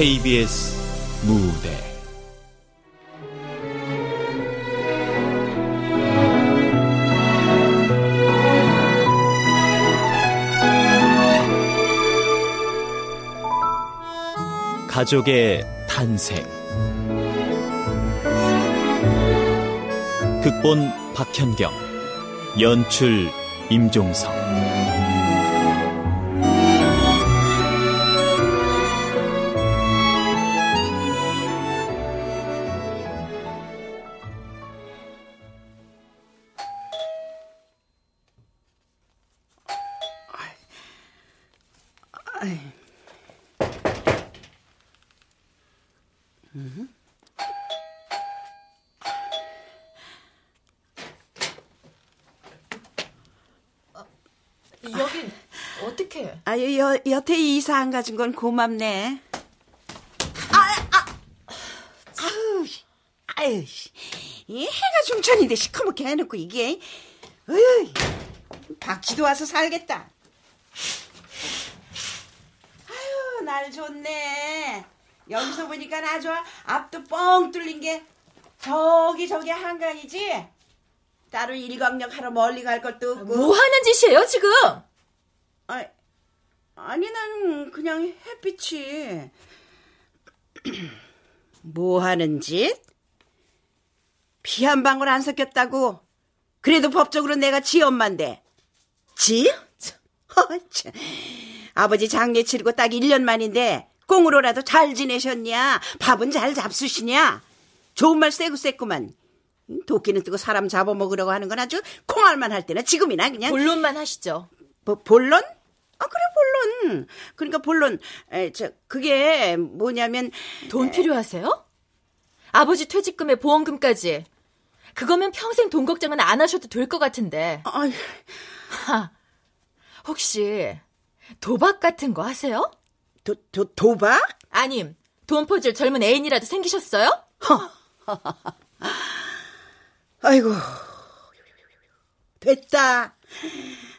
KBS 무대. 가족의 탄생. 극본 박현경 연출 임종석 여, 여태 이사 안 가진 건 고맙네. 아, 아, 아유, 아유, 이 해가 중천인데 시커멓게 해놓고 이게, 어휴, 박쥐도 와서 살겠다. 아유, 날 좋네. 여기서 보니까 아주 앞도 뻥 뚫린 게 저기 저기 한강이지. 따로 일광역 하러 멀리 갈 것도 없고. 뭐 하는 짓이에요, 지금? 아, 아니 난 그냥 햇빛이 뭐 하는 짓? 피 한 방울 안 섞였다고. 그래도 법적으로 내가 지 엄마인데. 지? 어, 참. 아버지 장례 치르고 딱 1년 만인데 꽁으로라도 잘 지내셨냐? 밥은 잘 잡수시냐? 좋은 말 쎄고 쎄구만. 도끼는 뜨고 사람 잡아먹으려고 하는 건 아주 콩알만 할 때나 지금이나 그냥 본론만 하시죠. 뭐, 본론? 아 그래 본론. 그러니까 본론. 에, 저 그게 뭐냐면 돈 필요하세요? 아버지 퇴직금에 보험금까지. 그거면 평생 돈 걱정은 안 하셔도 될 것 같은데. 아, 하, 혹시 도박 같은 거 하세요? 도, 도, 도박? 아님 돈 퍼줄 젊은 애인이라도 생기셨어요? 아이고 됐다.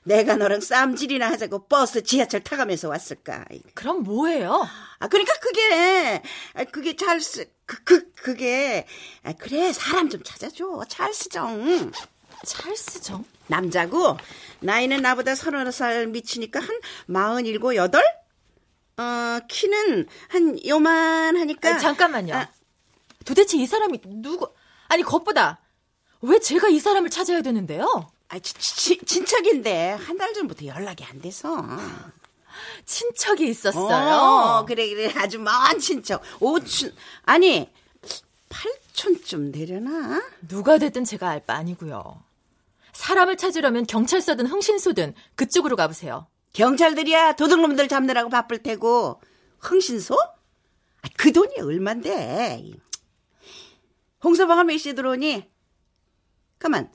내가 너랑 쌈질이나 하자고 버스 지하철 타가면서 왔을까. 그럼 뭐예요? 아 그러니까 그게 아, 그게 찰스 그, 그 그게 아, 그래 사람 좀 찾아줘 찰스 정 찰스 정? 남자고 나이는 나보다 서너 살 미치니까 한 마흔 일곱 여덟 어 키는 한 요만하니까 아니, 잠깐만요. 아, 도대체 이 사람이 누구? 아니 겉보다 왜 제가 이 사람을 찾아야 되는데요? 아, 치, 치, 친척인데 한 달 전부터 연락이 안 돼서. 친척이 있었어요. 어, 그래 그래 아주 먼 친척 오춘 아니 팔촌쯤 되려나? 누가 됐든 제가 알 바 아니고요. 사람을 찾으려면 경찰서든 흥신소든 그쪽으로 가보세요. 경찰들이야 도둑놈들 잡느라고 바쁠 테고 흥신소? 아, 그 돈이 얼만데? 홍서방은 몇 시에 들어오니? 가만.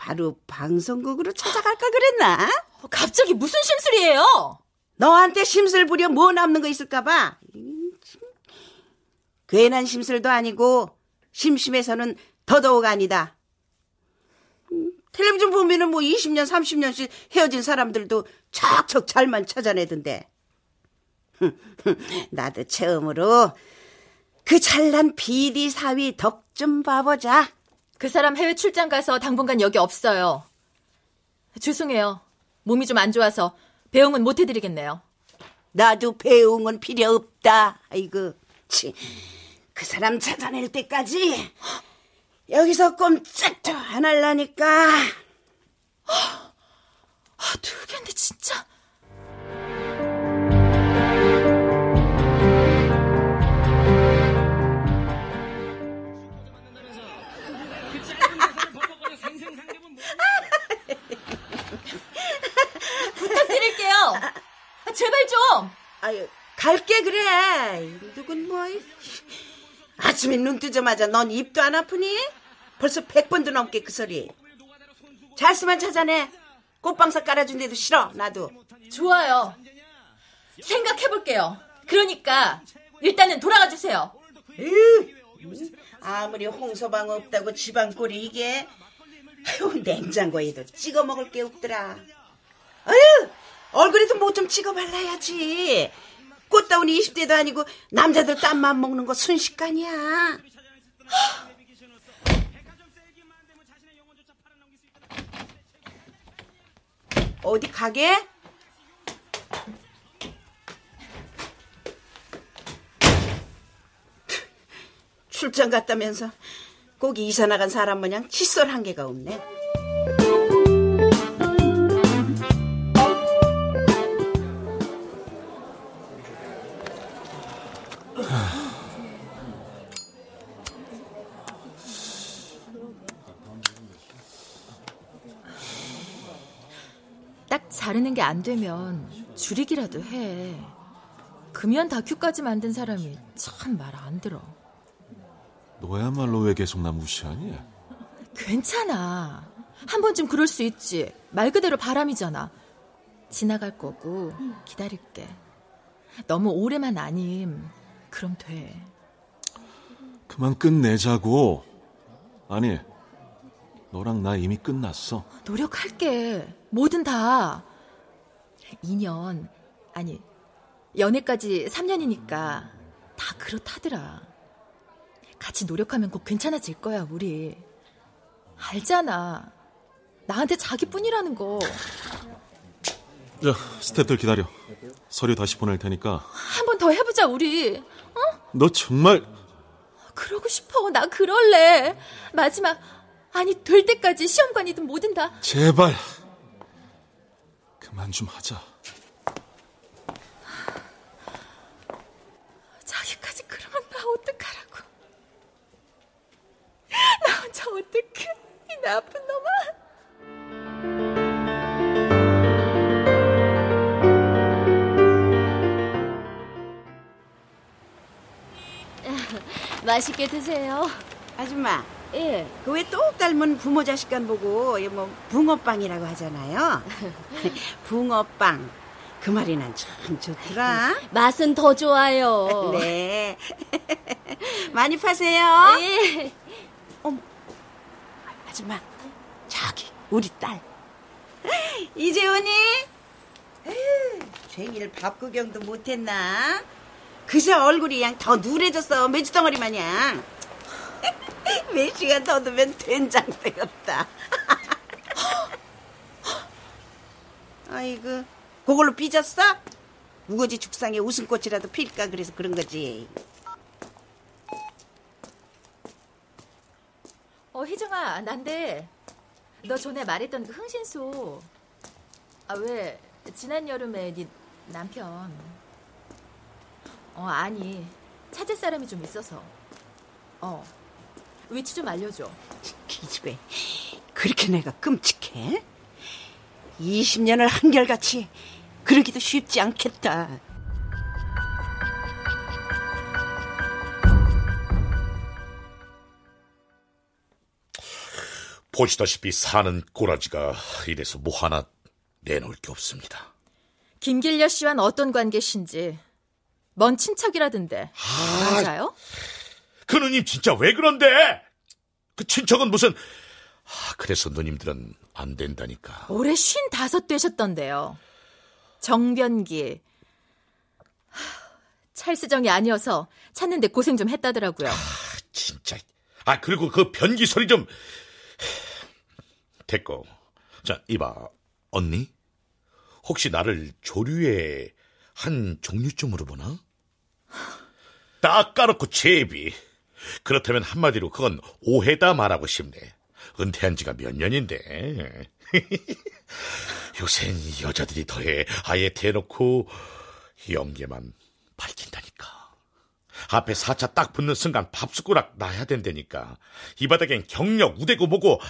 아, 바로 방송국으로 찾아갈까 그랬나? 어, 갑자기 무슨 심술이에요? 너한테 심술 부려 뭐 남는 거 있을까봐. 괜한 심술도 아니고 심심해서는 더더욱 아니다. 음, 텔레비전 보면은 뭐 20년, 30년씩 헤어진 사람들도 척척 잘만 찾아내던데. 나도 처음으로 그 잘난 비디 사위 덕 좀 봐보자. 그 사람 해외 출장 가서 당분간 여기 없어요. 죄송해요. 몸이 좀 안 좋아서 배웅은 못 해드리겠네요. 나도 배웅은 필요 없다. 아이고, 치. 그 사람 찾아낼 때까지 여기서 꼼짝도 안 할라니까. 아, 되겠네, 진짜. 부탁드릴게요. 아, 제발 좀. 아유, 갈게 그래. 누군 뭐 아침에 눈 뜨자마자 넌 입도 안 아프니? 벌써 백 번도 넘게 그 소리. 잘쓰만 찾아내. 꽃방석 깔아준 데도 싫어. 나도. 좋아요. 생각해볼게요. 그러니까 일단은 돌아가 주세요. 으, 아무리 홍서방 없다고 집안 꼴이 이게. 아유 냉장고에도 찍어 먹을 게 없더라. 아유 얼굴에도 뭐 좀 찍어 발라야지. 꽃다운 20대도 아니고 남자들 땀만 먹는 거 순식간이야. 어디 가게? 출장 갔다면서 꼭 이사 나간 사람 마냥 칫솔 한 개가 없네. 딱 자르는 게 안 되면 줄이기라도 해. 금연 다큐까지 만든 사람이 참 말 안 들어. 너야말로 왜 계속 나 무시하니? 괜찮아. 한 번쯤 그럴 수 있지. 말 그대로 바람이잖아. 지나갈 거고 기다릴게. 너무 오래만 아님. 그럼 돼. 그만 끝내자고. 아니, 너랑 나 이미 끝났어. 노력할게. 뭐든 다. 2년, 아니, 연애까지 3년이니까 다 그렇다더라. 같이 노력하면 꼭 괜찮아질 거야, 우리. 알잖아. 나한테 자기뿐이라는 거. 자, 스탭들 기다려. 서류 다시 보낼 테니까. 한 번 더 해보자, 우리. 어? 너 정말 그러고 싶어. 나 그럴래. 마지막, 아니, 될 때까지 시험관이든 뭐든 다. 제발 그만 좀 하자. 자기까지 그러면 나 어떡하라고. 나 혼자 어떡해. 이 나쁜 놈아. 맛있게 드세요. 아줌마, 예. 그 왜 똑 닮은 부모 자식간 보고 이뭐 붕어빵이라고 하잖아요. 붕어빵. 그 말이 난 참 좋더라. 맛은 더 좋아요. 네. 많이 파세요. 예. 아줌마, 저기 우리 딸. 이재훈이? 에휴, 종일 밥 구경도 못했나? 그새 얼굴이 그냥 더 누래졌어. 메주덩어리 마냥. 몇 시간 더 두면 된장 되겠다. 아이고, 그걸로 삐졌어? 우거지 죽상에 웃음꽃이라도 필까 그래서 그런 거지. 어, 희정아, 난데, 너 전에 말했던 그 흥신소. 아, 왜, 지난 여름에 네 남편. 어, 아니, 찾을 사람이 좀 있어서. 어, 위치 좀 알려줘. 기집애 그렇게 내가 끔찍해? 20년을 한결같이 그러기도 쉽지 않겠다. 보시다시피 사는 꼬라지가 이래서 뭐 하나 내놓을 게 없습니다. 김길려 씨와는 어떤 관계신지. 먼 친척이라던데. 맞아요? 그 누님 진짜 왜 그런데? 그 친척은 무슨... 아, 그래서 누님들은 안 된다니까. 올해 쉰 다섯 되셨던데요. 정변기. 하, 찰스정이 아니어서 찾는데 고생 좀 했다더라고요. 진짜. 아, 그리고 그 변기 소리 좀... 됐고. 자, 이봐, 언니? 혹시 나를 조류의 한 종류쯤으로 보나? 딱 까놓고 제비. 그렇다면 한마디로 그건 오해다 말하고 싶네. 은퇴한 지가 몇 년인데. 요샌 여자들이 더해 아예 대놓고 연계만 밝힌다니까. 앞에 4차 딱 붙는 순간 밥숟가락 놔야 된다니까. 이 바닥엔 경력, 우대고 뭐고.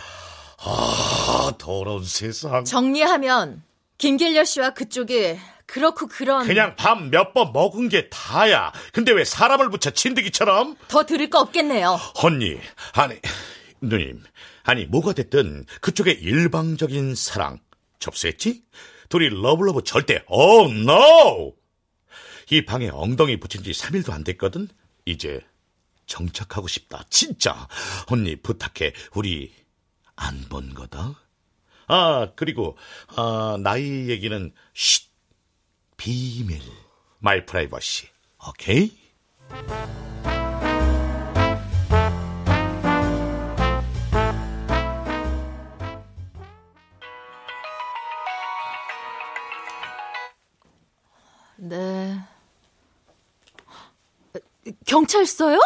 아, 더러운 세상. 정리하면 김길려 씨와 그쪽이 그렇고 그런 그냥 밥 몇 번 먹은 게 다야. 근데 왜 사람을 붙여 진드기처럼? 더 들을 거 없겠네요. 언니, 아니, 누님, 아니, 뭐가 됐든 그쪽의 일방적인 사랑 접수했지? 둘이 love love 절대, oh no! 이 방에 엉덩이 붙인 지 3일도 안 됐거든? 이제 정착하고 싶다. 진짜. 언니 부탁해. 우리 안 본 거다. 아, 그리고, 아, 나이 얘기는, 쉿, 비밀. my privacy. 오케이? 네. 경찰서요?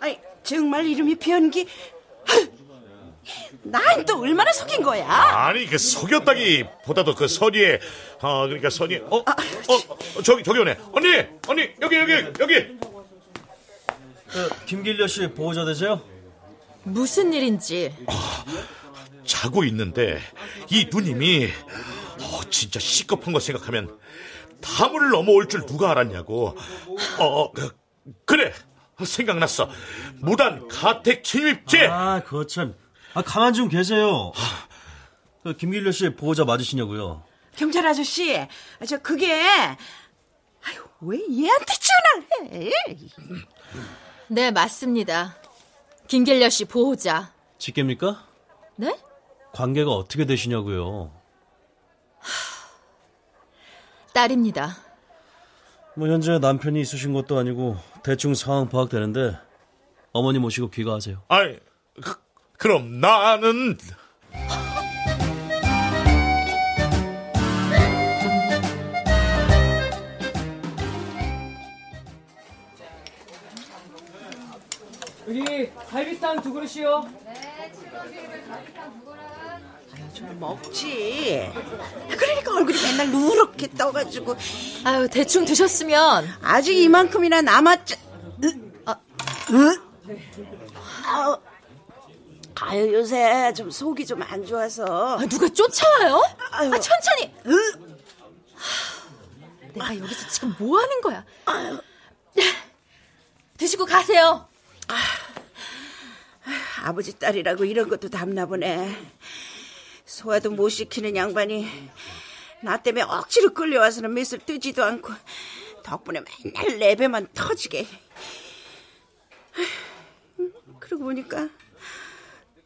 아니 정말 이름이 변기. 난또 얼마나 속인 거야? 아니 그 속였다기보다도 그 선의에 어 그러니까 선의 어? 어? 저기 저기 오네 언니 언니 여기 여기 여기 김길려 씨 보호자 되세요? 무슨 일인지. 자고 있는데 이 누님이 어, 진짜 시급한 거 생각하면 담을 넘어올 줄 누가 알았냐고 어, 어 그, 그래 생각났어 무단 가택 침입죄 아, 그거 참. 아, 가만 좀 계세요. 그 김길려 씨 보호자 맞으시냐고요? 경찰 아저씨, 아, 저 그게 아유 왜 얘한테 전화를 해? 네, 맞습니다. 김길려 씨 보호자. 직계입니까? 네? 관계가 어떻게 되시냐고요? 딸입니다. 뭐 현재 남편이 있으신 것도 아니고 대충 상황 파악되는데 어머니 모시고 귀가하세요. 아이 그, 그럼 나는 여기 갈비탕 두 그릇이요. 좀 먹지. 그러니까 얼굴이 맨날 누렇게 떠가지고 아유, 대충 드셨으면 아직 이만큼이나 남았지. 으, 아, 으? 아 우, 아유 요새 좀 속이 좀 안 좋아서. 아, 누가 쫓아와요? 아유. 아, 천천히. 으, 내가 여기서 지금 뭐 하는 거야? 드시고 가세요. 아버지 딸이라고 이런 것도 담나 보네. 소화도 못 시키는 양반이 나 때문에 억지로 끌려와서는 몇을 뜨지도 않고 덕분에 맨날 내 배만 터지게. 그러고 보니까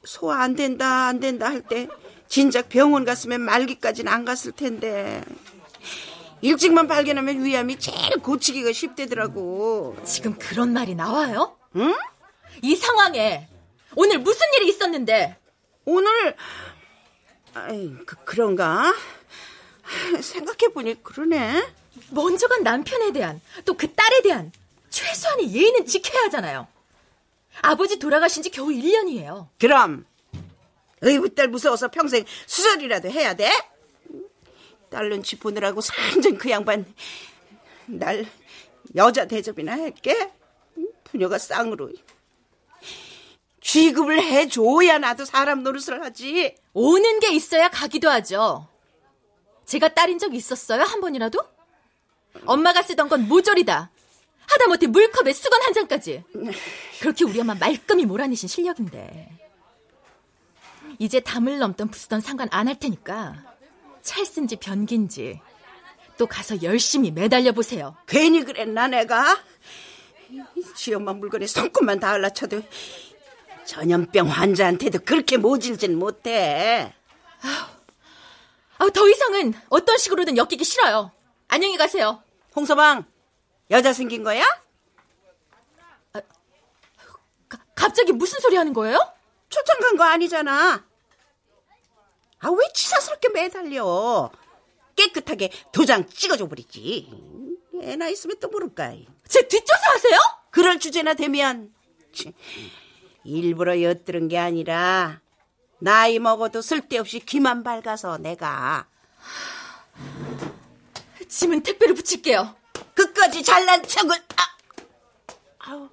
소화 안 된다 안 된다 할 때 진작 병원 갔으면 말기까지는 안 갔을 텐데 일찍만 발견하면 위암이 제일 고치기가 쉽대더라고. 지금 그런 말이 나와요? 응? 이 상황에 오늘 무슨 일이 있었는데? 오늘 아이, 그, 그런가? 생각해보니 그러네. 먼저 간 남편에 대한 또 그 딸에 대한 최소한의 예의는 지켜야 하잖아요. 아버지 돌아가신 지 겨우 1년이에요. 그럼 의붓 딸 무서워서 평생 수절이라도 해야 돼? 딸 눈치 보느라고 산전 그 양반 날 여자 대접이나 할게? 부녀가 쌍으로 취급을 해줘야 나도 사람 노릇을 하지. 오는 게 있어야 가기도 하죠. 제가 딸인 적 있었어요? 한 번이라도? 엄마가 쓰던 건 모조리다. 하다못해 물컵에 수건 한 장까지. 그렇게 우리 엄마 말끔히 몰아내신 실력인데. 이제 담을 넘던 부수던 상관 안 할 테니까 찰슨지 변기인지 또 가서 열심히 매달려 보세요. 괜히 그랬나 내가? 지 엄마 물건에 손꼽만 닿을라 쳐도 전염병 환자한테도 그렇게 모질진 못해. 아, 더 이상은 어떤 식으로든 엮이기 싫어요. 안녕히 가세요. 홍서방 여자 생긴 거야? 가- 갑자기 무슨 소리 하는 거예요? 출장 간 거 아니잖아. 아, 왜 치사스럽게 매달려? 깨끗하게 도장 찍어줘 버리지. 애나 있으면 또 모를까. 제 뒷조사 하세요? 그럴 주제나 되면 치, 일부러 엿들은 게 아니라 나이 먹어도 쓸데없이 귀만 밝아서 내가 짐은 택배로 붙일게요. 끝까지 잘난 척을 아, 아유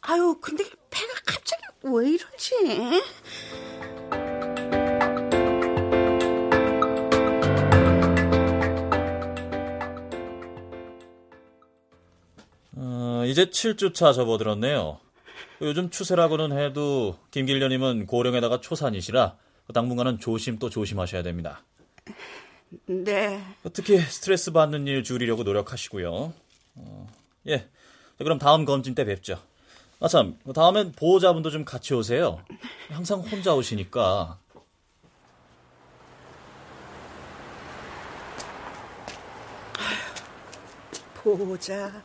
아유 근데 배가 갑자기 왜 이러지? 어, 이제 7주차 접어들었네요. 요즘 추세라고는 해도 김길련님은 고령에다가 초산이시라 당분간은 조심 또 조심하셔야 됩니다. 네. 어떻게 스트레스 받는 일 줄이려고 노력하시고요. 어, 예. 그럼 다음 검진 때 뵙죠. 아 참, 뭐 다음엔 보호자분도 좀 같이 오세요. 항상 혼자 오시니까. 보호자.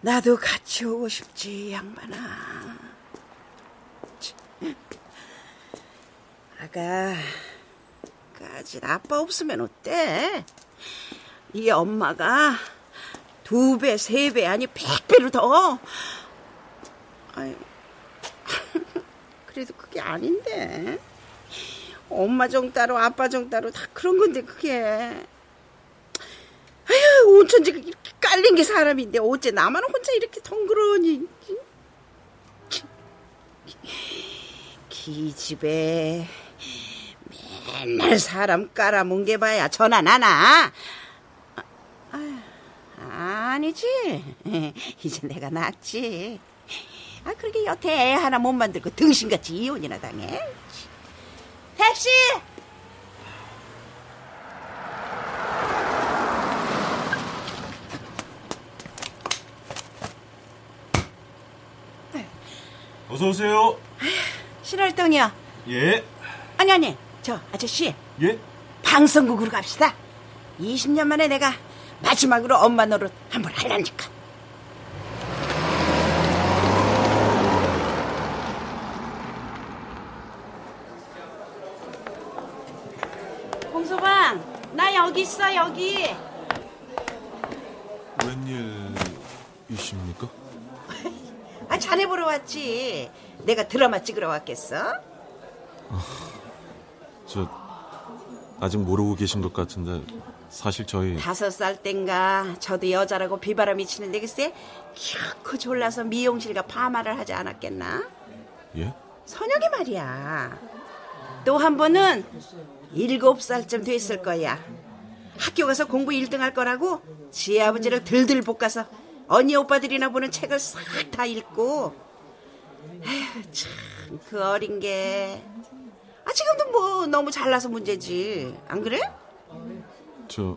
나도 같이 오고 싶지, 양반아. 아가. 까지 아빠 없으면 어때? 이 엄마가 두 배, 세 배, 아니 백 배로 더. 아이, 그래도 그게 아닌데. 엄마 정 따로 아빠 정 따로 다 그런 건데 그게. 아휴 온천지 이렇게 깔린 게 사람인데 어째 나만 혼자 이렇게 덩그러니. 기집애 맨날 사람 깔아뭉개 봐야 전화 나나. 아, 아니지. 이제 내가 낫지. 아, 그렇게 여태 애 하나 못 만들고 등신같이 이혼이나 당해. 택시! 어서 오세요. 신월동이요. 예. 아니, 아니. 저, 아저씨. 예? 방송국으로 갑시다. 20년 만에 내가 마지막으로 엄마 노릇 한번 하려니까. 홍소방, 나 여기 있어, 여기. 웬일이십니까? 아, 자네 보러 왔지. 내가 드라마 찍으러 왔겠어? 저 아직 모르고 계신 것 같은데 사실 저희 다섯 살 땐가 저도 여자라고 비바람이 치는데 글쎄 키크 졸라서 미용실과 파마를 하지 않았겠나? 예? 선영이 말이야. 또 한 번은 일곱 살쯤 됐을 거야. 학교 가서 공부 1등 할 거라고 지 아버지를 들들 볶아서 언니 오빠들이나 보는 책을 싹 다 읽고 에휴 참 그 어린 게 아, 지금도 뭐 너무 잘나서 문제지 안 그래? 저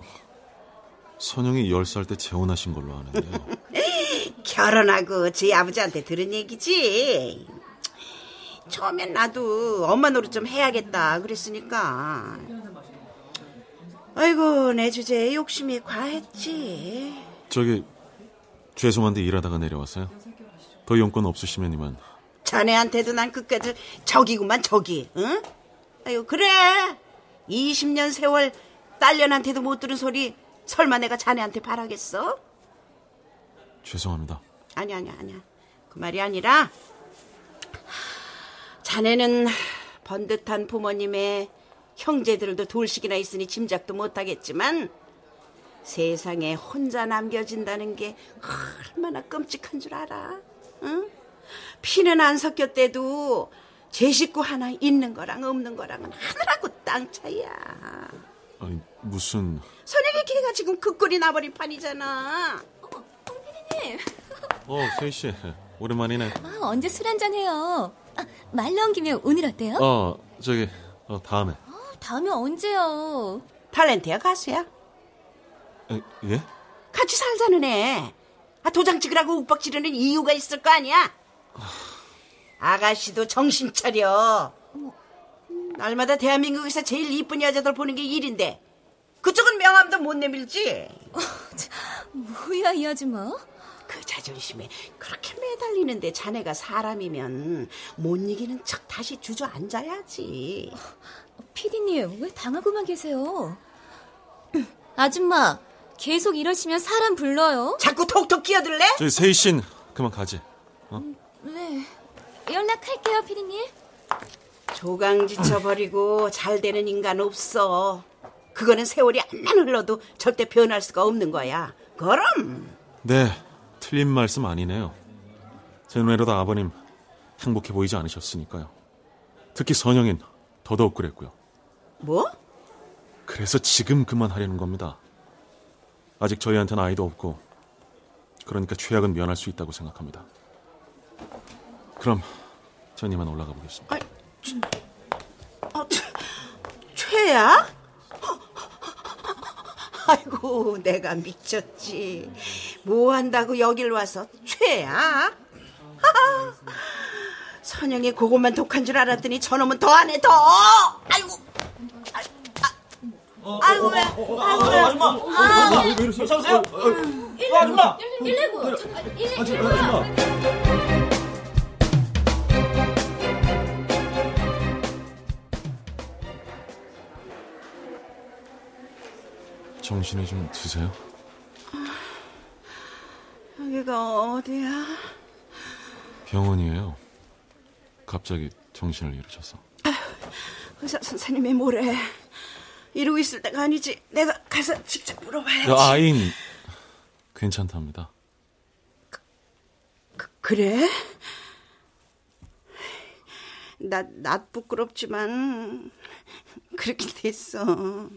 선영이 10살 때 재혼하신 걸로 아는데요. 결혼하고 제 아버지한테 들은 얘기지. 처음엔 나도 엄마 노릇 좀 해야겠다 그랬으니까. 아이고 내 주제에 욕심이 과했지. 저기 죄송한데 일하다가 내려왔어요. 더 용건 없으시면 이만. 자네한테도 난 끝까지 적이구만 적이. 응? 아이고 그래. 20년 세월 딸년한테도 못 들은 소리 설마 내가 자네한테 바라겠어? 죄송합니다. 아니 아니 아니야. 그 말이 아니라 자네는 번듯한 부모님의 형제들도 둘씩이나 있으니 짐작도 못하겠지만 세상에 혼자 남겨진다는 게 얼마나 끔찍한 줄 알아? 응? 피는 안 섞였대도 제 식구 하나 있는 거랑 없는 거랑은 하늘하고 땅 차이야. 아니 무슨 선영이 걔가 지금 그 꼴이 나버린 판이잖아. 어 세희 씨 오랜만이네. 아, 언제 술 한잔 해요? 아, 말 나온 김에 오늘 어때요? 어 저기 어, 다음에 다음에 언제요? 탤런트야 가수야. 에, 예? 같이 살자는 애. 아, 도장 찍으라고 욱박 지르는 이유가 있을 거 아니야? 아 가씨도 정신 차려. 날마다 대한민국에서 제일 이쁜 여자들 보는 게 일인데 그쪽은 명함도 못 내밀지. 뭐야 이 아줌마? 그 자존심에 그렇게 매달리는데 자네가 사람이면 못 이기는 척 다시 주저앉아야지. 피디님 왜 당하고만 계세요? 아줌마 계속 이러시면 사람 불러요. 자꾸 톡톡 끼어들래? 저기 세희 씨는 그만 가지. 어? 네 연락할게요 피디님. 조강 지쳐 버리고 잘 되는 인간 없어. 그거는 세월이 안만 흘러도 절대 변할 수가 없는 거야. 그럼 네, 틀린 말씀 아니네요. 제 눈에라도 아버님 행복해 보이지 않으셨으니까요. 특히 선영인 더더욱 그랬고요. 뭐? 그래서 지금 그만하려는 겁니다. 아직 저희한테는 아이도 없고 그러니까 최악은 면할 수 있다고 생각합니다. 그럼 전 이만 올라가 보겠습니다. 어, 최- 최야? 아이고 내가 미쳤지. 뭐 한다고 여길 와서 최야? 선영이 그것만 독한 줄 알았더니 저놈은 더 안 해 더. 아이고. 아, 아. 아이고 왜? 아이고 왜? 아줌마! 아줌마! 괜찮으세요? 어, 아줌마! 119. 119. 정신이 좀 드세요? 여기가 어디야? 병원이에요. 갑자기 정신을 잃으셔서. 의사 선생님이 뭐래? 이러고 있을 때가 아니지. 내가 가서 직접 물어봐야지. 야, 아인 괜찮답니다. 그래? 나, 나 부끄럽지만, 그렇게 됐어.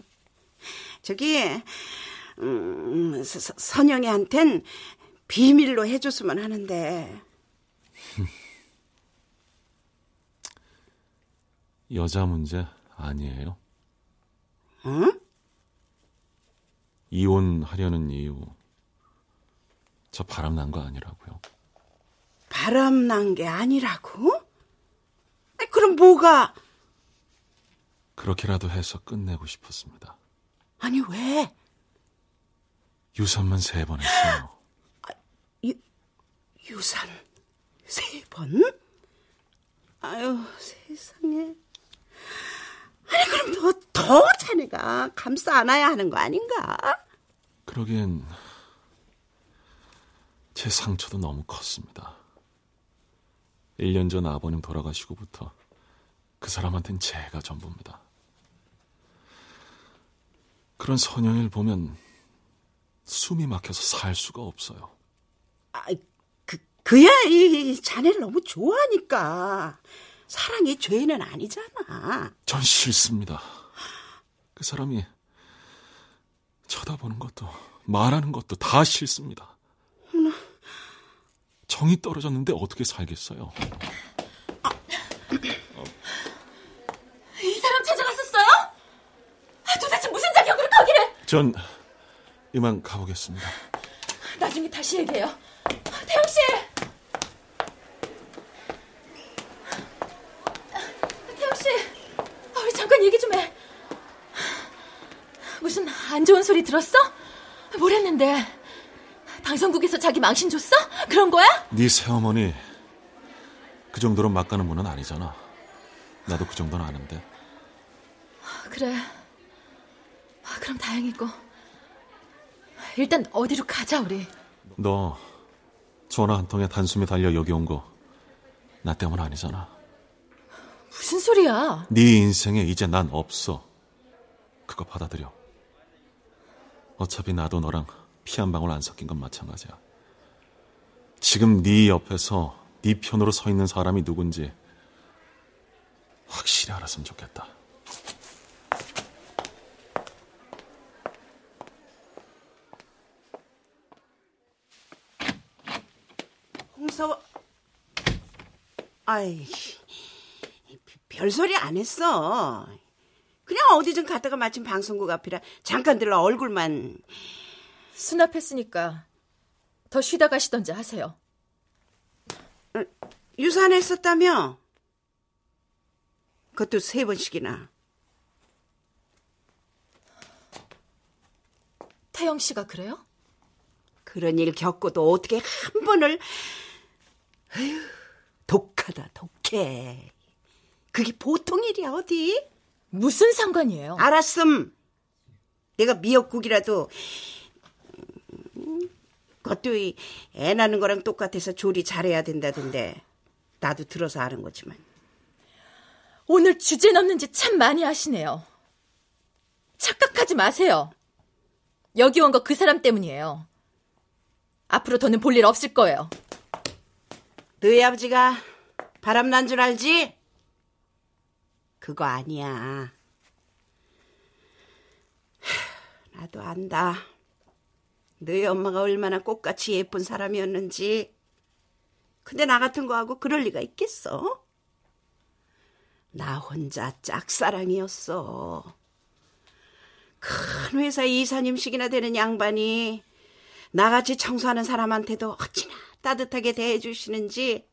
저기, 음, 서- 서- 선영이한텐 비밀로 해줬으면 하는데, 여자 문제 아니에요. 응? 이혼하려는 이유 저 바람 난 거 아니라고요. 바람 난 게 아니라고? 아니, 그럼 뭐가? 그렇게라도 해서 끝내고 싶었습니다. 아니, 왜? 유산만 세 번 했어요. 유, 유산 세 번? 아유, 세상에. 아니, 그럼 더, 더 자네가 감싸 안아야 하는 거 아닌가? 그러기엔 제 상처도 너무 컸습니다. 1년 전 아버님 돌아가시고부터 그 사람한텐 제가 전부입니다. 그런 선영이를 보면 숨이 막혀서 살 수가 없어요. 아, 그, 그야, 이, 이 자네를 너무 좋아하니까. 사랑이 죄는 아니잖아. 전 싫습니다. 그 사람이 쳐다보는 것도 말하는 것도 다 싫습니다. 정이 떨어졌는데 어떻게 살겠어요? 이 사람 찾아갔었어요? 아, 도대체 무슨 자격으로 거기를? 전 이만 가보겠습니다. 나중에 다시 얘기해요. 태영 씨. 태영 씨, 아, 우리 잠깐 얘기 좀 해. 무슨 안 좋은 소리 들었어? 뭘 했는데? 방송국에서 자기 망신 줬어? 그런 거야? 네 새어머니 그 정도로 막 가는 분은 아니잖아. 나도 그 정도는 아는데. 그래. 아, 그럼 다행이고. 일단 어디로 가자 우리. 너 전화 한 통에 단숨에 달려 여기 온 거 나 때문 아니잖아. 무슨 소리야? 네 인생에 이제 난 없어. 그거 받아들여. 어차피 나도 너랑 피 한 방울 안 섞인 건 마찬가지야. 지금 네 옆에서 네 편으로 서 있는 사람이 누군지 확실히 알았으면 좋겠다. 홍서원, 아이, 별소리 안 했어. 그냥 어디 좀 갔다가 마침 방송국 앞이라 잠깐 들러 얼굴만. 수납했으니까 더 쉬다 가시던지 하세요. 유산했었다며? 그것도 세 번씩이나. 태영 씨가 그래요? 그런 일 겪고도 어떻게 한 번을, 에휴, 독하다, 독해. 그게 보통 일이야, 어디? 무슨 상관이에요? 알았음. 내가 미역국이라도, 음, 그것도 이애 낳는 거랑 똑같아서 조리 잘해야 된다던데. 나도 들어서 아는 거지만. 오늘 주제 넘는지 참 많이 하시네요. 착각하지 마세요. 여기 온 거 그 사람 때문이에요. 앞으로 더는 볼 일 없을 거예요. 너희 아버지가 바람 난 줄 알지? 그거 아니야. 하, 나도 안다. 너희 엄마가 얼마나 꽃같이 예쁜 사람이었는지. 근데 나 같은 거하고 그럴 리가 있겠어? 나 혼자 짝사랑이었어. 큰 회사 이사님씩이나 되는 양반이 나같이 청소하는 사람한테도 어찌나 따뜻하게 대해주시는지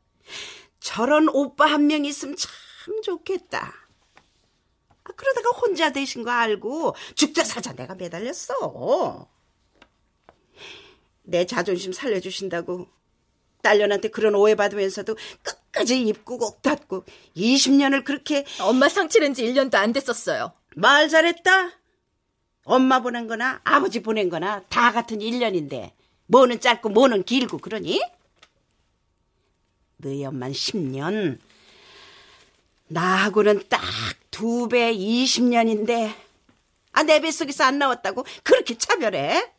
저런 오빠 한 명 있으면 참 좋겠다. 아, 그러다가 혼자 되신 거 알고 죽자 사자 내가 매달렸어. 내 자존심 살려주신다고 딸년한테 그런 오해받으면서도 끝까지 입고 꼭 닫고 20년을 그렇게 엄마 상치는 지 1년도 안 됐었어요. 말 잘했다. 엄마 보낸 거나 아버지 보낸 거나 다 같은 1년인데 뭐는 짧고 뭐는 길고 그러니? 너희 엄만 10년 나하고는 딱 두 배 20년인데 아 내 뱃속에서 안 나왔다고 그렇게 차별해?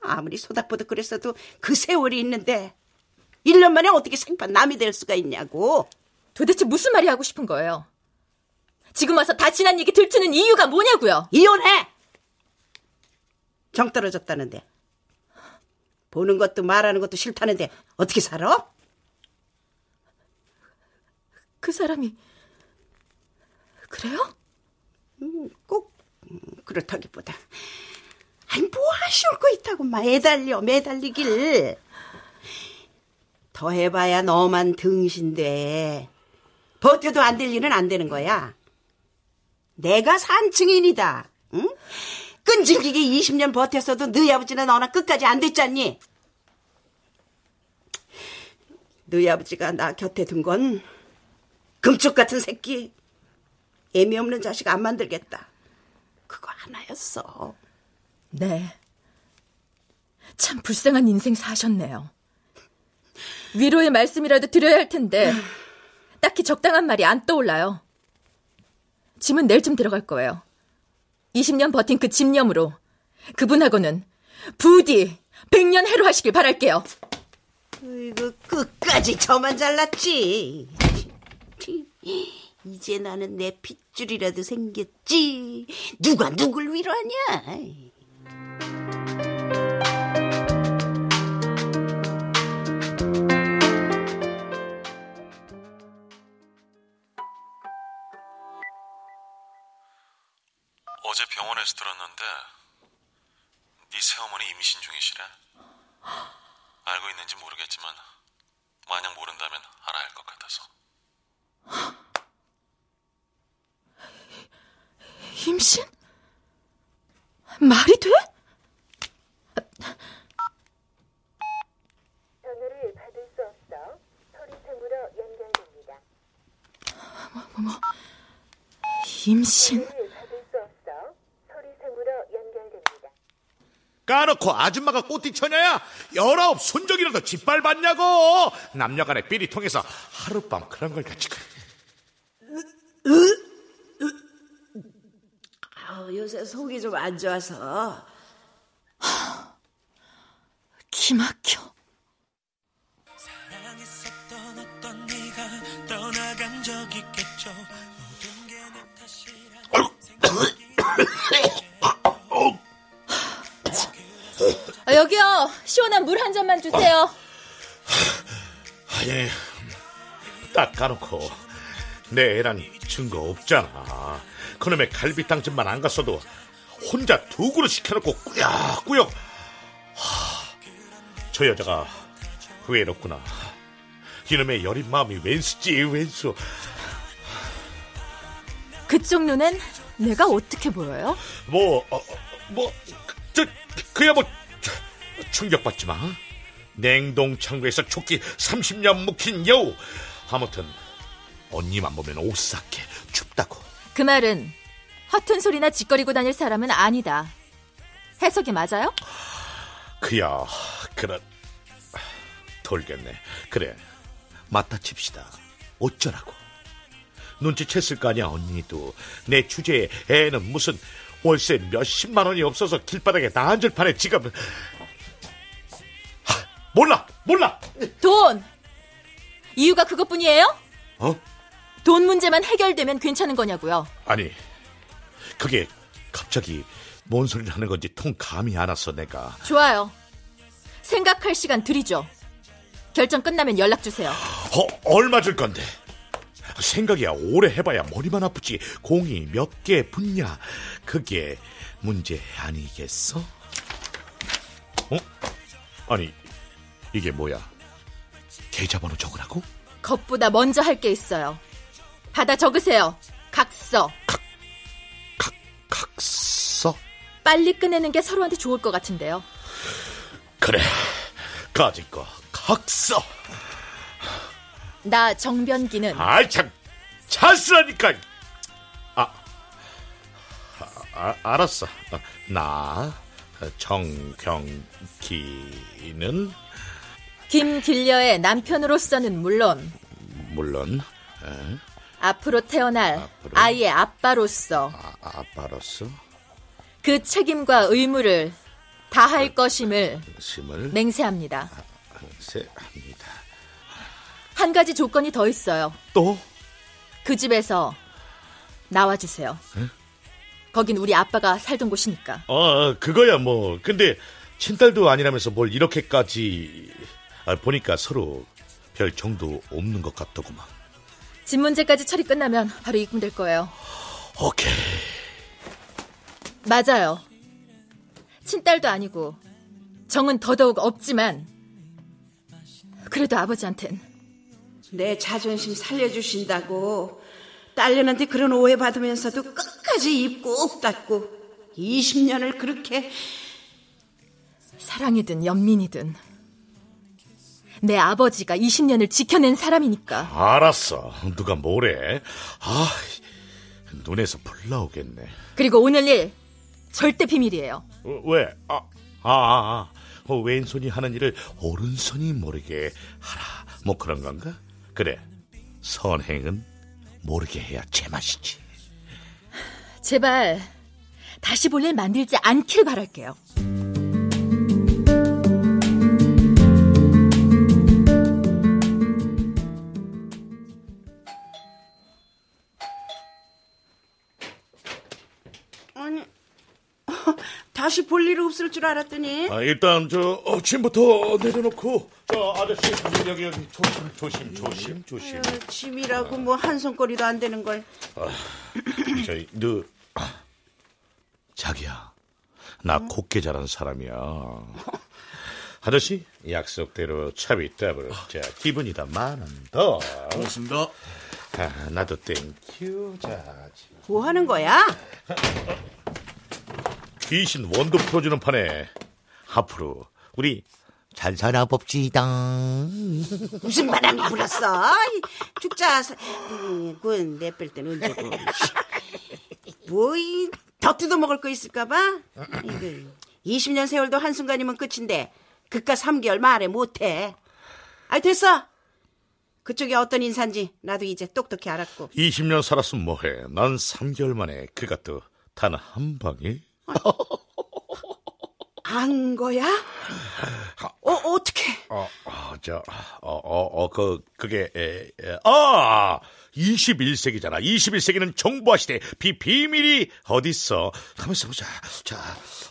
아무리 소닥보닥 그랬어도 그 세월이 있는데 1년 만에 어떻게 생판 남이 될 수가 있냐고 도대체 무슨 말이 하고 싶은 거예요? 지금 와서 다 지난 얘기 들추는 이유가 뭐냐고요? 이혼해! 정 떨어졌다는데. 보는 것도 말하는 것도 싫다는데 어떻게 살아? 그 사람이 그래요? 음, 꼭 음, 그렇다기보다. 아니 뭐 하시올 거 있다고 매달려 매달리길. 더 해봐야 너만 등신돼 버텨도 안 될 일은 안 되는 거야. 내가 산 증인이다. 응? 끈질기게 20년 버텼어도 너희 아버지나 너나 끝까지 안 됐잖니? 너희 아버지가 나 곁에 둔건 금쪽 같은 새끼 애미 없는 자식 안 만들겠다. 그거 하나였어. 네. 참 불쌍한 인생 사셨네요. 위로의 말씀이라도 드려야 할 텐데 딱히 적당한 말이 안 떠올라요. 짐은 내일쯤 들어갈 거예요. 20년 버틴 그 집념으로 그분하고는 부디 100년 해로 하시길 바랄게요. 이거 끝까지 저만 잘났지. 이제 나는 내 핏줄이라도 생겼지. 누가 누굴 위로하냐? 어제 병원에서 들었는데 네 새어머니 임신 중이시래. 알고 있는지 모르겠지만 만약 모른다면 알아야 할 것 같아서. 임신? 말이 돼? 전화를 받을 수 없어 소리통으로 연결됩니다. 어머, 임신? 전화를 받을 수 없어 소리통으로 연결됩니다. 까놓고 아줌마가 꼬띠 처녀야? 열아홉 순정이라도 짓밟았냐고! 남녀간의 삐리 통해서 하룻밤 그런 걸 가지 요새 속이 좀 안 좋아서. 기막혀. 사랑했었던 어떤 네가 떠나간 적 있겠죠 모든 게내 탓이라 생각이 아, 여기요. 시원한 물 한 잔만 주세요. 아니, 딱 까놓고 내 애란 증거 없잖아. 그놈의 갈비탕 집만 안 갔어도 혼자 두 그릇 시켜놓고 꾸역꾸역. 하, 저 여자가 외롭구나. 이놈의 여린 마음이 웬수지 웬수. 그쪽 눈엔 내가 어떻게 보여요? 뭐, 어, 뭐, 저, 그야 뭐, 충격받지 마. 냉동 창고에서 조끼 30년 묵힌 여우. 아무튼, 언니만 보면 오싹해. 춥다고. 그 말은 허튼 소리나 짓거리고 다닐 사람은 아니다. 해석이 맞아요? 그야, 그런, 돌겠네. 그래, 맞다 칩시다. 어쩌라고. 눈치챘을 거 아니야, 언니도. 내 주제에 애는 무슨 월세 몇십만 원이 없어서 길바닥에 나앉을 판에 지금. 하, 몰라, 몰라! 돈! 이유가 그것뿐이에요? 어? 돈 문제만 해결되면 괜찮은 거냐고요. 아니, 그게 갑자기 뭔 소리를 하는 건지 통 감이 안 왔어, 내가. 좋아요. 생각할 시간 드리죠. 결정 끝나면 연락 주세요. 어, 얼마 줄 건데? 생각이야 오래 해봐야 머리만 아프지 공이 몇 개 붙냐 그게 문제 아니겠어? 어? 아니 이게 뭐야 계좌번호 적으라고? 것보다 먼저 할 게 있어요. 받아 적으세요. 각서. 각, 빨리 끝내는 게 서로한테 좋을 것 같은데요. 그래, 가진 거 각서. 나 정변기는 아이 참, 찬스라니까. 아, 아 알았어. 어, 나 정경기는 김길려의 남편으로서는 물론 물론 에, 앞으로 태어날 앞으로? 아이의 아빠로서 아, 아빠로서 그 책임과 의무를 다할 것임을 심을 맹세합니다. 세합니다. 한 가지 조건이 더 있어요. 또 그 집에서 나와주세요. 거긴 우리 아빠가 살던 곳이니까. 어, 그거야 뭐. 근데 친딸도 아니라면서 뭘 이렇게까지 아, 보니까 서로 별 정도 없는 것 같더구만. 집 문제까지 처리 끝나면 바로 입금될 거예요. 오케이. 맞아요. 친딸도 아니고 정은 더더욱 없지만 그래도 아버지한텐 내 자존심 살려주신다고 딸년한테 그런 오해 받으면서도 끝까지 입 꾹 닫고 20년을 그렇게 사랑이든 연민이든 내 아버지가 20년을 지켜낸 사람이니까 알았어. 누가 뭐래? 아, 눈에서 불 나오겠네. 그리고 오늘 일 절대 비밀이에요. 어, 왜? 아, 아, 아, 아. 어, 왼손이 하는 일을 오른손이 모르게 하라. 뭐 그런 건가? 그래. 선행은 모르게 해야 제맛이지. 제발 다시 볼 일 만들지 않길 바랄게요. 다시 볼일 없을 줄 알았더니 아, 일단 저 어, 짐부터 내려놓고 저 아저씨 여기 여기 조심 조심 조심 조심. 아유, 짐이라고 뭐한 손거리도 안 되는 걸 저희 너 아, 자기야 나 곱게 자란 사람이야. 아저씨 약속대로 차비 더블 자 기분이다 만 원 더. 고맙습니다. 아, 나도 thank you 자 뭐 하는 거야? 귀신 원도 풀어주는 판에 앞으로 우리 잘 살아봅시다. 무슨 바람이 불었어? 이 죽자 그건 내뺄 때는 언제고 뭐이 더 뜯어 먹을 거 있을까봐 20년 세월도 한 순간이면 끝인데 그깟 3개월 말에 못해 아이 됐어 그쪽이 어떤 인사인지 나도 이제 똑똑히 알았고 20년 살았으면 뭐해. 난 3개월 만에 그것도 단 한 방에. 안 거야? 어 어떻게 어, 어, 저, 어, 어, 어, 그, 그게, 에, 에, 아! 21세기잖아. 21세기는 정보화 시대. 비, 비밀이 어딨어. 가만있어 보자. 자,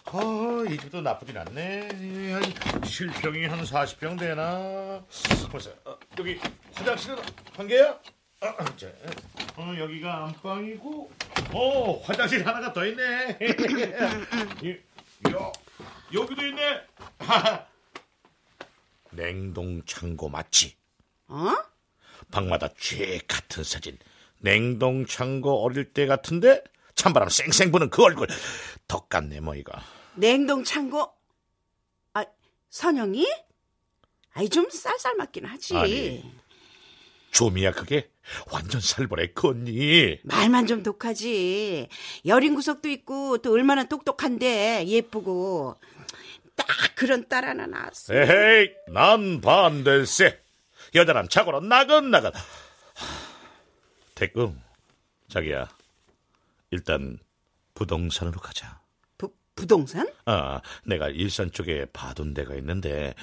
아, 이 집도 나쁘진 않네. 한, 실평이 한 40평 되나? 보자. 어, 여기 화장실은 한 개야? 아, 아, 자, 어, 여기가 안방이고, 어, 화장실 하나가 더 있네. 이, 요, 여기도 있네. 냉동 창고 맞지? 어? 방마다 쥐 같은 사진. 냉동 창고 어릴 때 같은데 찬바람 쌩쌩 부는 그 얼굴. 덕 같네 뭐. 냉동 창고 아 선영이? 아이 좀 쌀쌀 맞긴 하지 아니. 좀이야 그게 완전 살벌해 그 언니. 말만 좀 독하지. 여린 구석도 있고 또 얼마나 똑똑한데 예쁘고 딱 그런 딸 하나 낳았어. 에헤이 난 반댈세. 여자란 자고로 나긋나긋. 하, 됐고 자기야 일단 부동산으로 가자. 부, 부동산? 아, 내가 일산 쪽에 봐둔 데가 있는데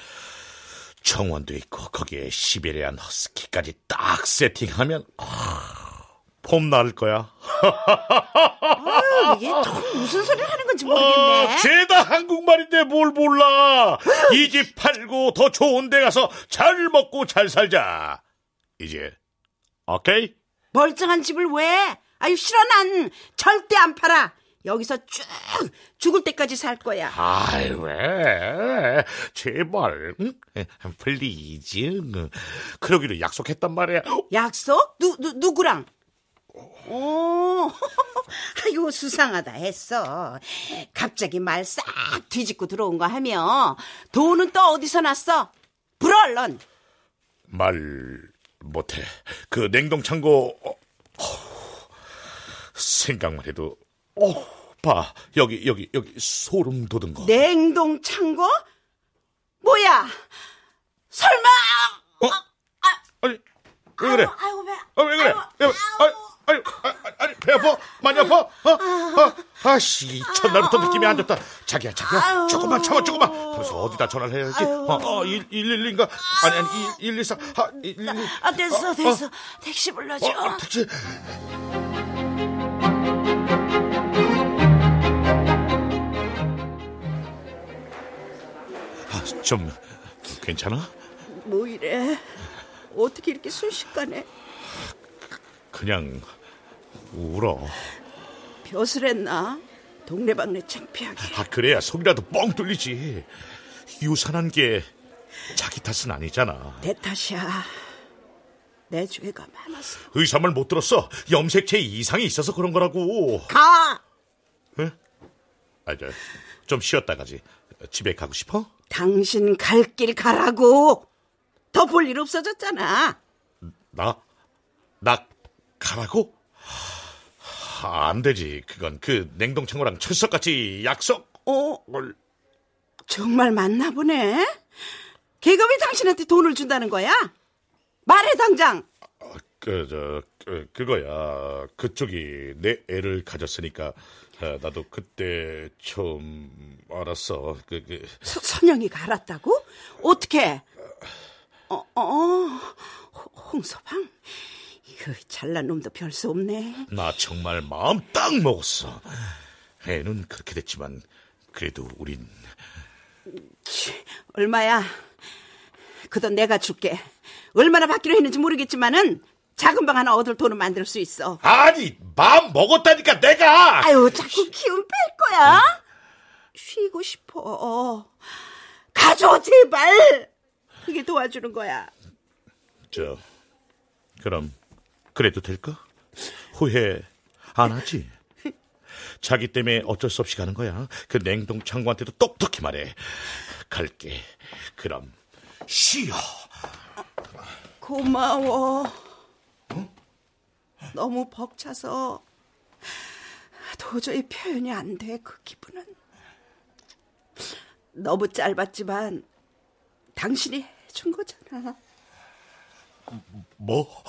정원도 있고 거기에 시베리안 허스키까지 딱 세팅하면 아, 폼 나를 거야. 아유, 이게 또 무슨 소리를 하는 건지 모르겠네. 아, 죄다 한국말인데 뭘 몰라. 이 집 팔고 더 좋은 데 가서 잘 먹고 잘 살자. 이제 오케이? 멀쩡한 집을 왜? 아유 싫어 난 절대 안 팔아. 여기서 쭉 죽을 때까지 살 거야. 아이 왜? 제발, 응? please. 그러기로 약속했단 말이야. 약속? 누, 누 누구랑? 오, 아이고 수상하다 했어. 갑자기 말 싹 뒤집고 들어온 거 하며 돈은 또 어디서 났어? 불어 얼른. 말 못해. 그 냉동 창고 어, 어, 생각만 해도 어, 봐 여기 여기 여기 소름 돋은 거. 냉동 창고? 뭐야? 설마? 어? 아 니 왜 그래? 아이고 배. 아, 왜 그래? 야, 아니, 아니, 아니, 아니, 배 아파? 많이 아파? 어? 어? 아씨, 첫날부터 느낌이 안 좋다. 자기야, 자기야, 조금만 참아, 조금만. 벌써 어디다 전화를 해야지? 어, 어, 111인가? 아니, 아니, 114. 아, 112. 아 됐어 됐어. 택시 불러줘. 어, 어, 택시. 좀 괜찮아? 뭐 이래? 어떻게 이렇게 순식간에 그냥 울어. 벼슬했나? 동네방네 창피하게. 아, 그래야 속이라도 뻥 뚫리지. 유산한 게 자기 탓은 아니잖아. 내 탓이야. 내 죄가 많았어. 의사 말 못 들었어. 염색체 이상이 있어서 그런 거라고. 가! 아, 저, 좀 쉬었다 가지. 집에 가고 싶어? 당신 갈 길 가라고. 더 볼 일 없어졌잖아. 나? 나 가라고? 아, 안 되지. 그건 그 냉동창고랑 철석같이 약속. 어? 정말 맞나 보네. 걔가 왜 당신한테 돈을 준다는 거야? 말해 당장. 그, 저, 그, 그거야. 그쪽이 내 애를 가졌으니까, 아, 나도 그때 처음 알았어. 그, 그, 서, 선영이가 알았다고? 어떻게? 어, 어, 호- 홍서방. 이거 잘난 놈도 별 수 없네. 나 정말 마음 딱 먹었어. 애는 그렇게 됐지만, 그래도 우린, 얼마야? 그 돈 내가 줄게. 얼마나 받기로 했는지 모르겠지만은 작은 방 하나 얻을 돈은 만들 수 있어. 아니, 마음 먹었다니까, 내가! 아유, 자꾸 기운 뺄 거야? 쉬고 싶어. 가져, 제발! 그게 도와주는 거야. 저, 그럼, 그래도 될까? 후회 안 하지? 자기 때문에 어쩔 수 없이 가는 거야. 그 냉동 창구한테도 똑똑히 말해. 갈게. 그럼, 쉬어. 고마워. 너무 벅차서 도저히 표현이 안 돼, 그 기분은. 너무 짧았지만 당신이 해준 거잖아. 뭐?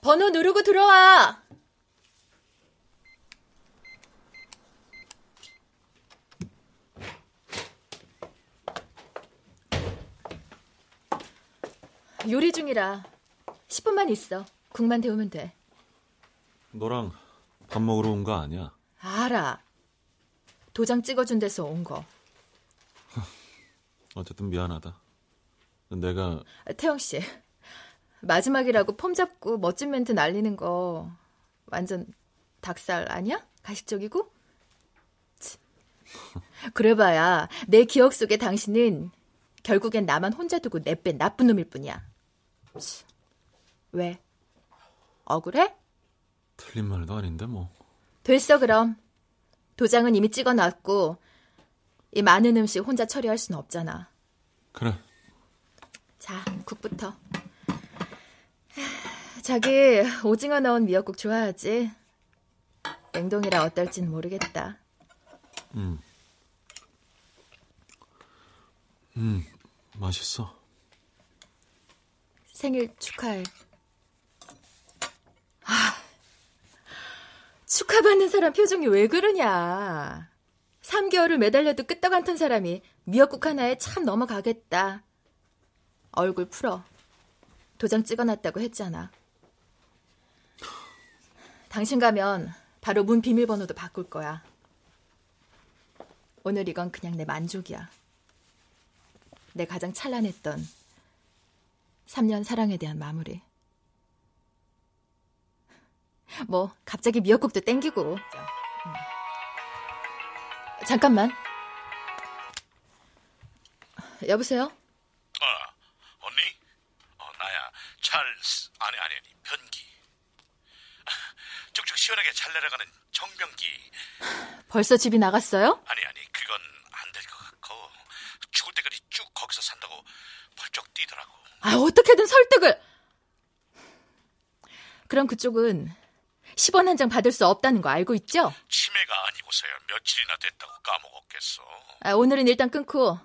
번호 누르고 들어와. 요리 중이라 10분만 있어. 국만 데우면 돼. 너랑 밥 먹으러 온 거 아니야? 알아. 도장 찍어준 데서 온 거. 어쨌든 미안하다. 내가 태영 씨. 마지막이라고 폼 잡고 멋진 멘트 날리는 거 완전 닭살 아니야? 가식적이고? 치. 그래봐야 내 기억 속에 당신은 결국엔 나만 혼자 두고 내뺀 나쁜 놈일 뿐이야. 치. 왜? 억울해? 틀린 말도 아닌데 뭐. 됐어 그럼. 도장은 이미 찍어놨고 이 많은 음식 혼자 처리할 수는 없잖아. 그래. 자, 국부터. 자기 오징어 넣은 미역국 좋아하지? 냉동이라 어떨진 모르겠다. 음. 음, 맛있어. 생일 축하해. 아, 축하받는 사람 표정이 왜 그러냐. 3개월을 매달려도 끄떡 안턴 사람이 미역국 하나에 참 넘어가겠다. 얼굴 풀어. 도장 찍어놨다고 했잖아. 당신 가면 바로 문 비밀번호도 바꿀 거야. 오늘 이건 그냥 내 만족이야. 내 가장 찬란했던 3년 사랑에 대한 마무리. 뭐 갑자기 미역국도 땡기고. 음. 잠깐만. 여보세요? 어, 언니? 어, 나야. 찰스. 아니, 아니, 아니. 변기. 쭉쭉 시원하게 잘 내려가는 정변기. 벌써 집이 나갔어요? 아니, 아니, 그건 안 될 것 같고. 죽을 때까지 쭉 거기서 산다고 벌쩍 뛰더라고. 아, 어떻게든 설득을. 그럼 그쪽은 10원 한 장 받을 수 없다는 거 알고 있죠? 치매가 아니고서야 며칠이나 됐다고 까먹었겠어. 아, 오늘은 일단 끊고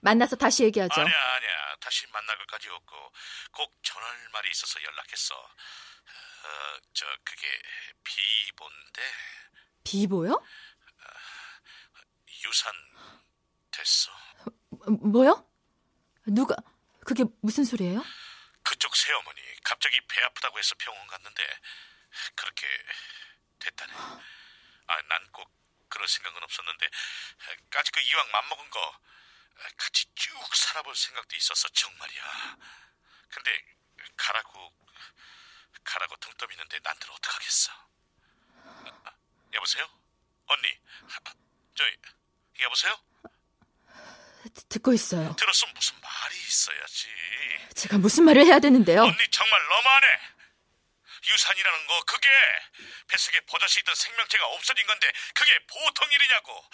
만나서 다시 얘기하죠. 아니야, 아니야. 다시 만날 것까지 없고 꼭 전할 말이 있어서 연락했어. 어, 저 그게 비본데 비보요? 유산 됐어. 뭐요? 누가 그게 무슨 소리예요? 그쪽 새어머니 갑자기 배 아프다고 해서 병원 갔는데 그렇게 됐다네. 아, 난 꼭 그럴 생각은 없었는데 까짓 그 이왕 맘먹은 거 같이 쭉 살아볼 생각도 있었어 정말이야. 근데 가라고 가라고 등 떠미는데 난들 어떡하겠어. 아, 여보세요? 언니, 저기 여보세요? 듣고 있어요. 들었으면 무슨 말이 있어야지. 제가 무슨 말을 해야 되는데요? 언니 정말 너무하네. 유산이라는 거 그게 뱃속에 버젓이 있던 생명체가 없어진 건데 그게 보통 일이냐고.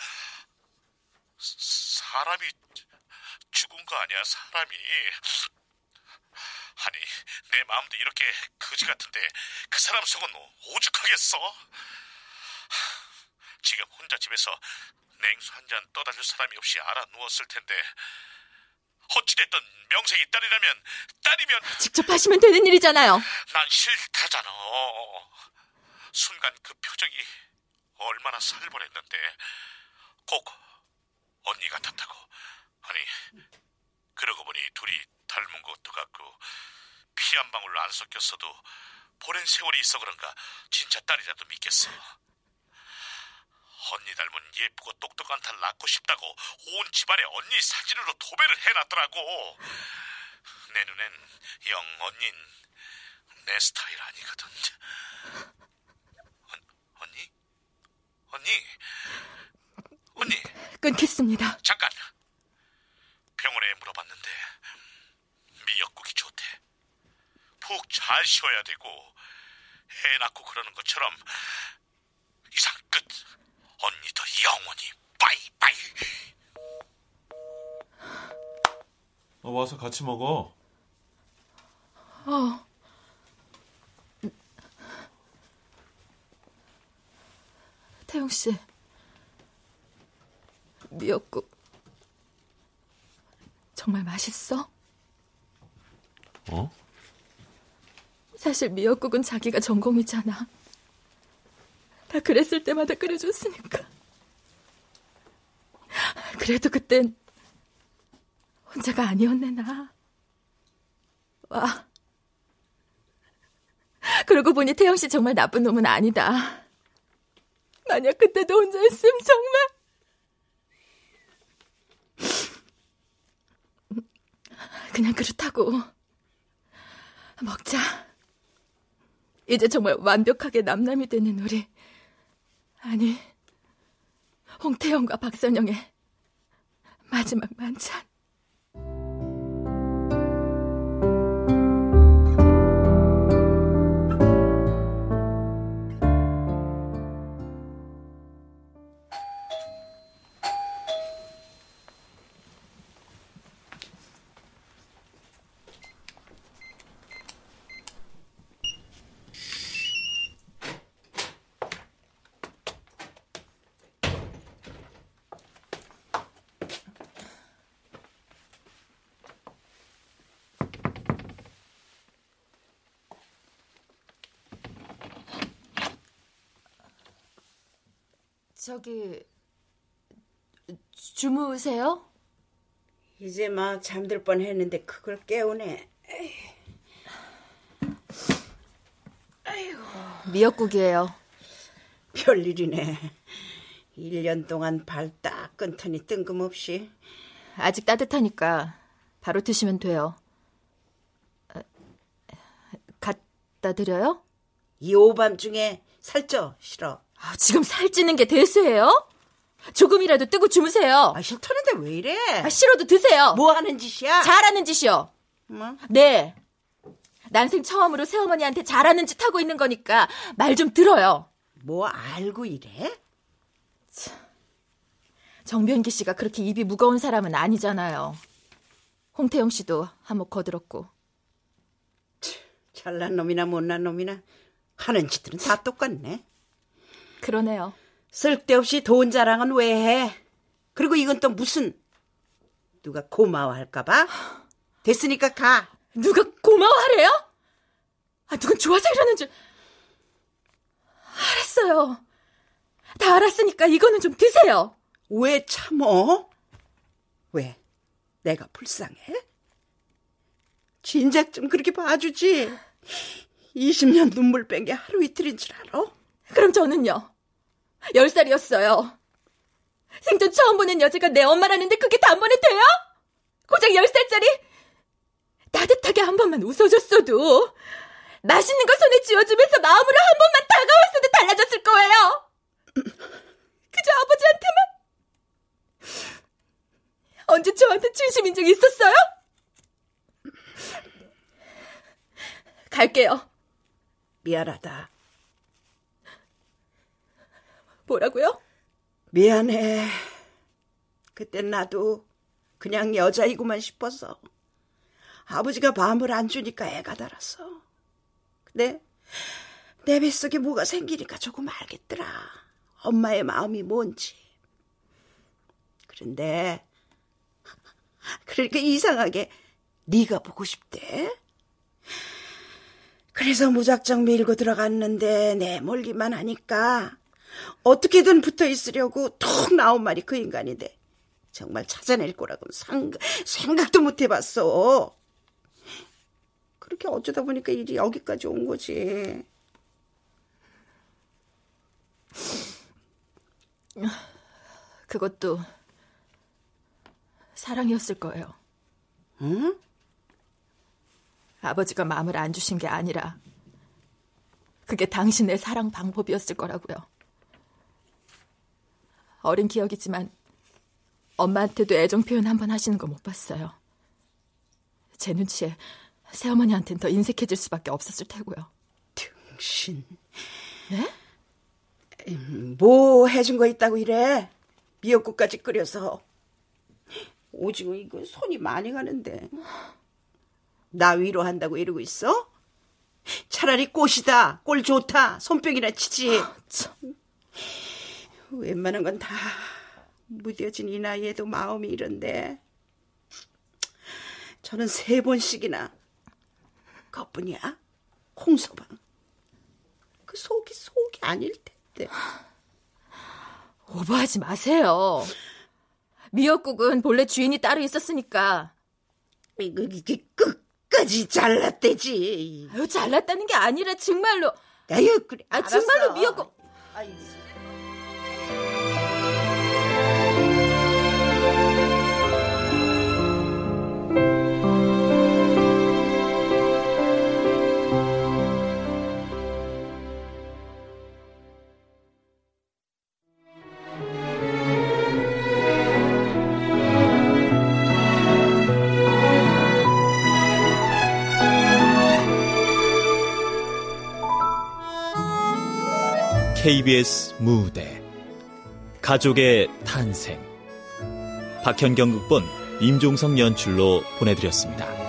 사- 사람이 죽은 거 아니야 사람이. 아니 내 마음도 이렇게 거지 같은데 그 사람 속은 오죽하겠어. 지금 혼자 집에서 냉수 한 잔 떠다 줄 사람이 없이 알아 누웠을 텐데 어찌됐든 명색이 딸이라면 딸이면 직접 하시면 되는 일이잖아요. 난 싫다잖아. 순간 그 표정이 얼마나 살벌했는데 꼭 언니 같았다고. 아니 그러고 보니 둘이 닮은 것도 같고 피 한 방울 안 섞였어도 보낸 세월이 있어 그런가 진짜 딸이라도 믿겠어. 언니 닮은 예쁘고 똑똑한 딸 낳고 싶다고 온 집안에 언니 사진으로 도배를 해놨더라고. 내 눈엔 영 언닌 내 스타일 아니거든. 언, 언니? 언니? 언니? 끊겠습니다. 잠깐. 병원에 물어봤는데 미역국이 좋대. 푹 잘 쉬어야 되고 애 낳고 그러는 것처럼 이상 끝. 언니도 영원히 빠이빠이. 어, 와서 같이 먹어. 어. 태용 씨. 미역국. 정말 맛있어? 어? 사실 미역국은 자기가 전공이잖아. 다 그랬을 때마다 끓여줬으니까. 그래도 그땐 혼자가 아니었네, 나. 와. 그러고 보니 태영 씨 정말 나쁜 놈은 아니다. 만약 그때도 혼자였으면 정말. 그냥 그렇다고. 먹자. 이제 정말 완벽하게 남남이 되는 우리. 아니, 홍태영과 박선영의 마지막 만찬. 저기 주무세요? 이제 막 잠들 뻔했는데 그걸 깨우네. 미역국이에요. 별일이네. 1년 동안 발 딱 끊더니 뜬금없이. 아직 따뜻하니까 바로 드시면 돼요. 어, 갖다 드려요? 이 오밤중에 살쪄 싫어. 아, 지금 살찌는 게 대수예요? 조금이라도 뜨고 주무세요. 아 싫다는데 왜 이래? 아, 싫어도 드세요. 뭐 하는 짓이야? 잘하는 짓이요. 뭐? 네. 난생 처음으로 새어머니한테 잘하는 짓 하고 있는 거니까 말 좀 들어요. 뭐 알고 이래? 정변기 씨가 그렇게 입이 무거운 사람은 아니잖아요. 홍태영 씨도 한몫 거들었고. 잘난 놈이나 못난 놈이나 하는 짓들은 다 똑같네. 그러네요. 쓸데없이 돈 자랑은 왜 해? 그리고 이건 또 무슨 누가 고마워할까봐? 됐으니까 가. 누가 고마워하래요? 아, 누군 좋아서 이러는 줄. 알았어요. 다 알았으니까 이거는 좀 드세요. 왜 참어? 왜? 내가 불쌍해? 진작 좀 그렇게 봐주지. 20년 눈물 뺀 게 하루 이틀인 줄 알아? 그럼 저는요. 10살이었어요. 생전 처음 보는 여자가 내 엄마라는데 그게 단번에 돼요? 고작 10살짜리? 따뜻하게 한 번만 웃어줬어도 맛있는 거 손에 쥐어주면서 마음으로 한 번만 다가왔어도 달라졌을 거예요. 그저 아버지한테만 언제 저한테 진심인 적 있었어요? 갈게요. 미안하다. 뭐라고요? 미안해. 그땐 나도 그냥 여자이구만 싶어서 아버지가 마음을 안 주니까 애가 달았어. 근데 내 뱃속에 뭐가 생기니까 조금 알겠더라. 엄마의 마음이 뭔지. 그런데 그러니까 이상하게 네가 보고 싶대. 그래서 무작정 밀고 들어갔는데 내 몰기만 하니까 어떻게든 붙어 있으려고 툭 나온 말이 그 인간인데 정말 찾아낼 거라고는 생각, 생각도 못 해봤어. 그렇게 어쩌다 보니까 일이 여기까지 온 거지. 그것도 사랑이었을 거예요. 응? 아버지가 마음을 안 주신 게 아니라 그게 당신의 사랑 방법이었을 거라고요. 어린 기억이지만 엄마한테도 애정 표현 한 번 하시는 거 못 봤어요. 제 눈치에 새어머니한텐 더 인색해질 수밖에 없었을 테고요. 등신. 네? 음, 뭐 해준 거 있다고 이래? 미역국까지 끓여서. 오징어 이거 손이 많이 가는데. 나 위로한다고 이러고 있어? 차라리 꽃이다, 꼴 좋다, 손뼉이나 치지. 참. 웬만한 건 다 무뎌진 이 나이에도 마음이 이런데. 저는 세 번씩이나 그것뿐이야. 홍서방. 그 속이 속이 아닐 텐데. 오버하지 마세요. 미역국은 본래 주인이 따로 있었으니까. 이거 이게 끝까지 잘랐대지. 아유, 잘났다는 게 아니라 정말로. 아유 그래. 아, 정말로. 미역국. 아유. KBS 무대 가족의 탄생 박현경 극본 임종성 연출로 보내드렸습니다.